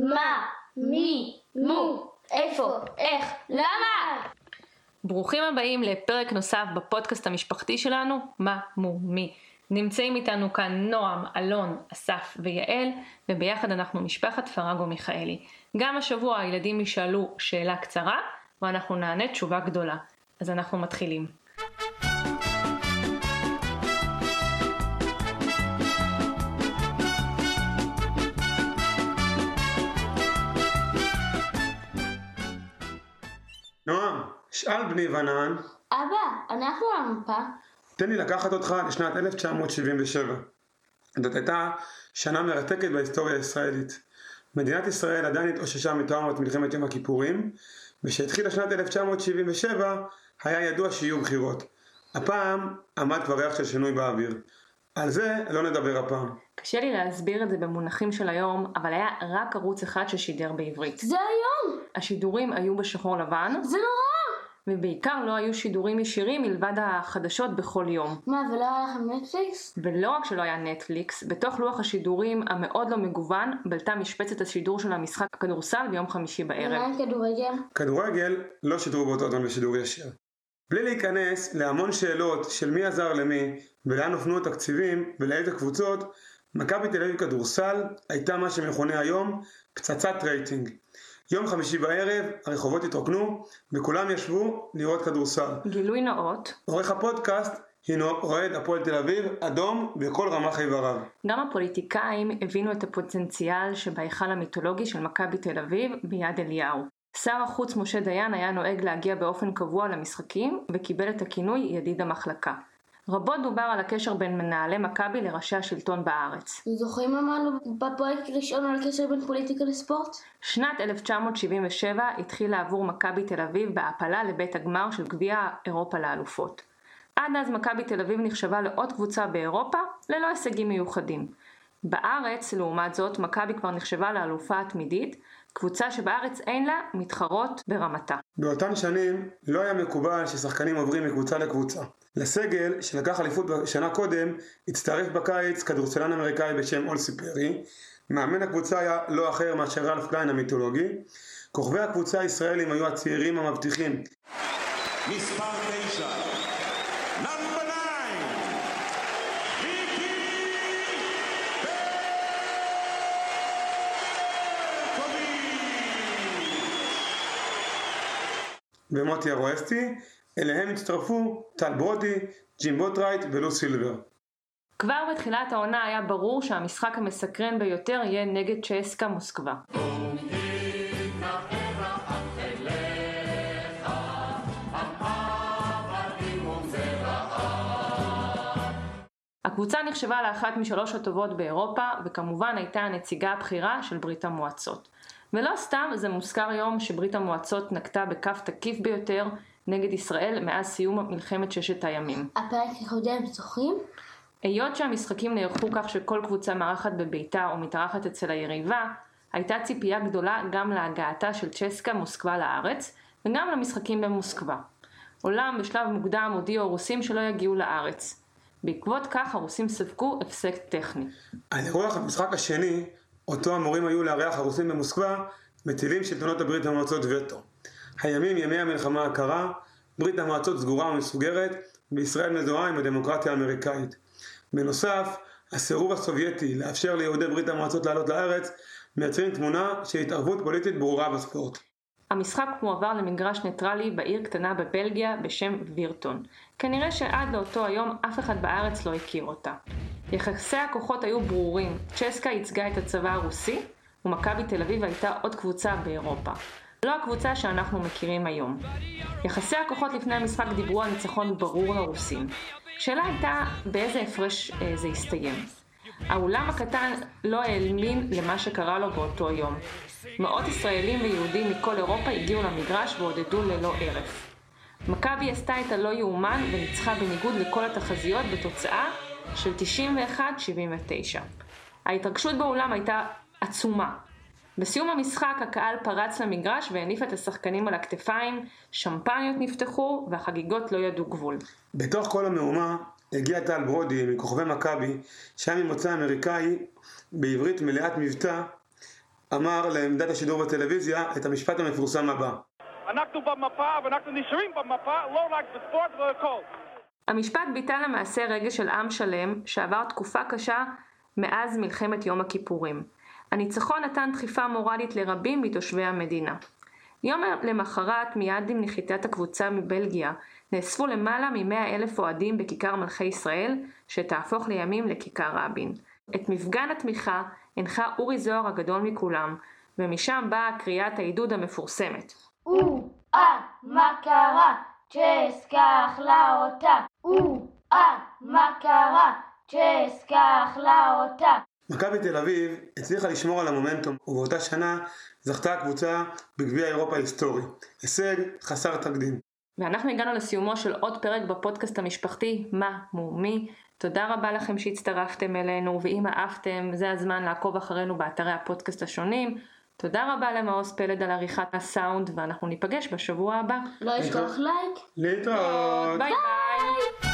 מה, מי, מו, איפה, איך, למה? ברוכים הבאים לפרק נוסף בפודקאסט המשפחתי שלנו, מה, מו, מי. נמצאים איתנו כאן נועם, אלון, אסף ויעל, וביחד אנחנו משפחת פרגו מיכאלי. גם השבוע הילדים ישאלו שאלה קצרה, ואנחנו נענה תשובה גדולה. אז אנחנו מתחילים. שאל בני ונען, אבא, אנחנו על המפה. תן לי לקחת אותך לשנת 1977. זאת הייתה שנה מרתקת בהיסטוריה הישראלית. מדינת ישראל עדיין התאוששה מטראומת מלחמת יום הכיפורים, וכשהתחילה שנת 1977 היה ידוע שיהיו בחירות. הפעם עמד כבר ריח של שינוי באוויר. על זה לא נדבר הפעם. קשה לי להסביר את זה במונחים של היום, אבל היה רק ערוץ אחד ששידר בעברית. זה היום! השידורים היו בשחור לבן, זה נורא! ובעיקר לא היו שידורים ישירים מלבד החדשות בכל יום. מה, ולא היה לכם נטפליקס? ולא רק שלא היה נטפליקס, בתוך לוח השידורים המאוד לא מגוון, בלטה משבצת השידור של המשחק הכדורסל ביום חמישי ומה בערב. עם כדורגל? כדורגל לא שידרו באותו זמן בשידור ישיר. בלי להיכנס להמון שאלות של מי עזר למי ולאן הופנו התקציבים ולאיזה קבוצות, מכבי תל אביב כדורסל הייתה מה שמכונה היום פצצת רייטינג. יום חמישי בערב הרחובות התרוקנו וכולם ישבו לראות כדורסל. גילוי נאות, עורך הפודקאסט הינו אוהד הפועל תל אביב אדום בכל רמ"ח איבריו. גם הפוליטיקאים הבינו את הפוטנציאל שבהיכל המיתולוגי של מכבי תל אביב ביד אליהו. שר החוץ משה דיין היה נוהג להגיע באופן קבוע למשחקים וקיבל את הכינוי ידיד המחלקה. רבות דובר על הקשר בין מנהלי מכבי לראשי השלטון בארץ. זוכרים מה אמרנו בפרק ראשון על קשר בין פוליטיקה לספורט? שנת 1977 התחילה עבור מכבי תל אביב בהעפלה לבית הגמר של גביע אירופה לאלופות. עד אז מכבי תל אביב נחשבה לעוד קבוצה באירופה ללא הישגים מיוחדים. בארץ, לעומת זאת, מכבי כבר נחשבה לאלופה התמידית, קבוצה שבארץ אין לה מתחרות ברמתה. באותן שנים לא היה מקובל ששחקנים עוברים מקבוצה לקבוצה. לסגל שלקח אליפות שנה קודם הצטרף בקיץ כדורסלן אמריקאי בשם אולסי פרי. מאמן הקבוצה היה לא אחר מאשר רלף קליין המיתולוגי. כוכבי הקבוצה הישראלים היו הצעירים המבטיחים מספר תשע, נאמבר ניין, מיקי ברקוביץ'. ומוטי ארואסטי. אליהם הצטרפו טל ברודי, ג'ים בוטרייט ולו סילבר. כבר בתחילת העונה היה ברור שהמשחק המסקרן ביותר יהיה נגד צ'סקה מוסקבה. הקבוצה נחשבה לאחת משלוש הטובות באירופה, וכמובן הייתה הנציגה הבכירה של ברית המועצות. ולא סתם זה מוזכר היום שברית המועצות נקטה בקו תקיף ביותר נגד ישראל מאז סיום מלחמת ששת הימים. הפרק הקודם זוכרים? היות שהמשחקים נערכו כך שכל קבוצה מארחת בביתה או מתארחת אצל היריבה, הייתה ציפייה גדולה גם להגעתה של צ'סקה מוסקבה לארץ, וגם למשחקים במוסקבה. אולם בשלב מוקדם הודיעו הרוסים שלא יגיעו לארץ. בעקבות כך הרוסים ספגו הפסק טכני. על אירוח המשחק השני, אותו אמורים היו לארח הרוסים במוסקבה, מטילים שלטונות הברית המועצות וטו. הימים ימי המלחמה הקרה, ברית המועצות סגורה ומסוגרת, וישראל מזוהה עם הדמוקרטיה האמריקאית. בנוסף, הסירוב הסובייטי לאפשר ליהודי ברית המועצות לעלות לארץ, מייצרים תמונה של התערבות פוליטית ברורה בספורט. המשחק מועבר למגרש ניטרלי בעיר קטנה בבלגיה בשם וירטון. כנראה שעד לאותו היום אף אחד בארץ לא הכיר אותה. יחסי הכוחות היו ברורים, צ'סקה ייצגה את הצבא הרוסי, ומכבי תל אביב הייתה עוד קבוצה באירופה. לא הקבוצה שאנחנו מכירים היום. יחסי הכוחות לפני המשחק דיברו על ניצחון ברור לרוסים. השאלה הייתה באיזה הפרש אה, זה יסתיים. האולם הקטן לא האמין למה שקרה לו באותו יום. מאות ישראלים ויהודים מכל אירופה הגיעו למגרש ועודדו ללא הרף. מכבי עשתה את הלא יאומן וניצחה בניגוד לכל התחזיות בתוצאה של 91-79. ההתרגשות באולם הייתה עצומה. בסיום המשחק הקהל פרץ למגרש והניף את השחקנים על הכתפיים, שמפניות נפתחו והחגיגות לא ידעו גבול. בתוך כל המהומה הגיע טל ברודי מכוכבי מכבי, שהיה ממוצא אמריקאי בעברית מלאת מבטא, אמר לעמדת השידור בטלוויזיה את המשפט המפורסם הבא: אנחנו במפה ואנחנו נשארים במפה לא רק בספורט ובכל. המשפט ביטא למעשה רגש של עם שלם שעבר תקופה קשה מאז מלחמת יום הכיפורים. הניצחון נתן דחיפה מורלית לרבים מתושבי המדינה. יום למחרת, מיד עם נחיתת הקבוצה מבלגיה, נאספו למעלה מ-100 אלף אוהדים בכיכר מלכי ישראל, שתהפוך לימים לכיכר רבין. את מפגן התמיכה הנחה אורי זוהר הגדול מכולם, ומשם באה קריאת העידוד המפורסמת. או-אה, מה קרה? צ'סקה אכלה אותה. או-אה, מה קרה? צ'סקה אכלה אותה. מכבי תל אביב הצליחה לשמור על המומנטום, ובאותה שנה זכתה הקבוצה בגביע אירופה ההיסטורי. הישג חסר תקדים. ואנחנו הגענו לסיומו של עוד פרק בפודקאסט המשפחתי מה מו מי. תודה רבה לכם שהצטרפתם אלינו, ואם אהבתם, זה הזמן לעקוב אחרינו באתרי הפודקאסט השונים. תודה רבה למעוז פלד על עריכת הסאונד, ואנחנו ניפגש בשבוע הבא. לא לשכוח לייק. להתראות! ביי ביי!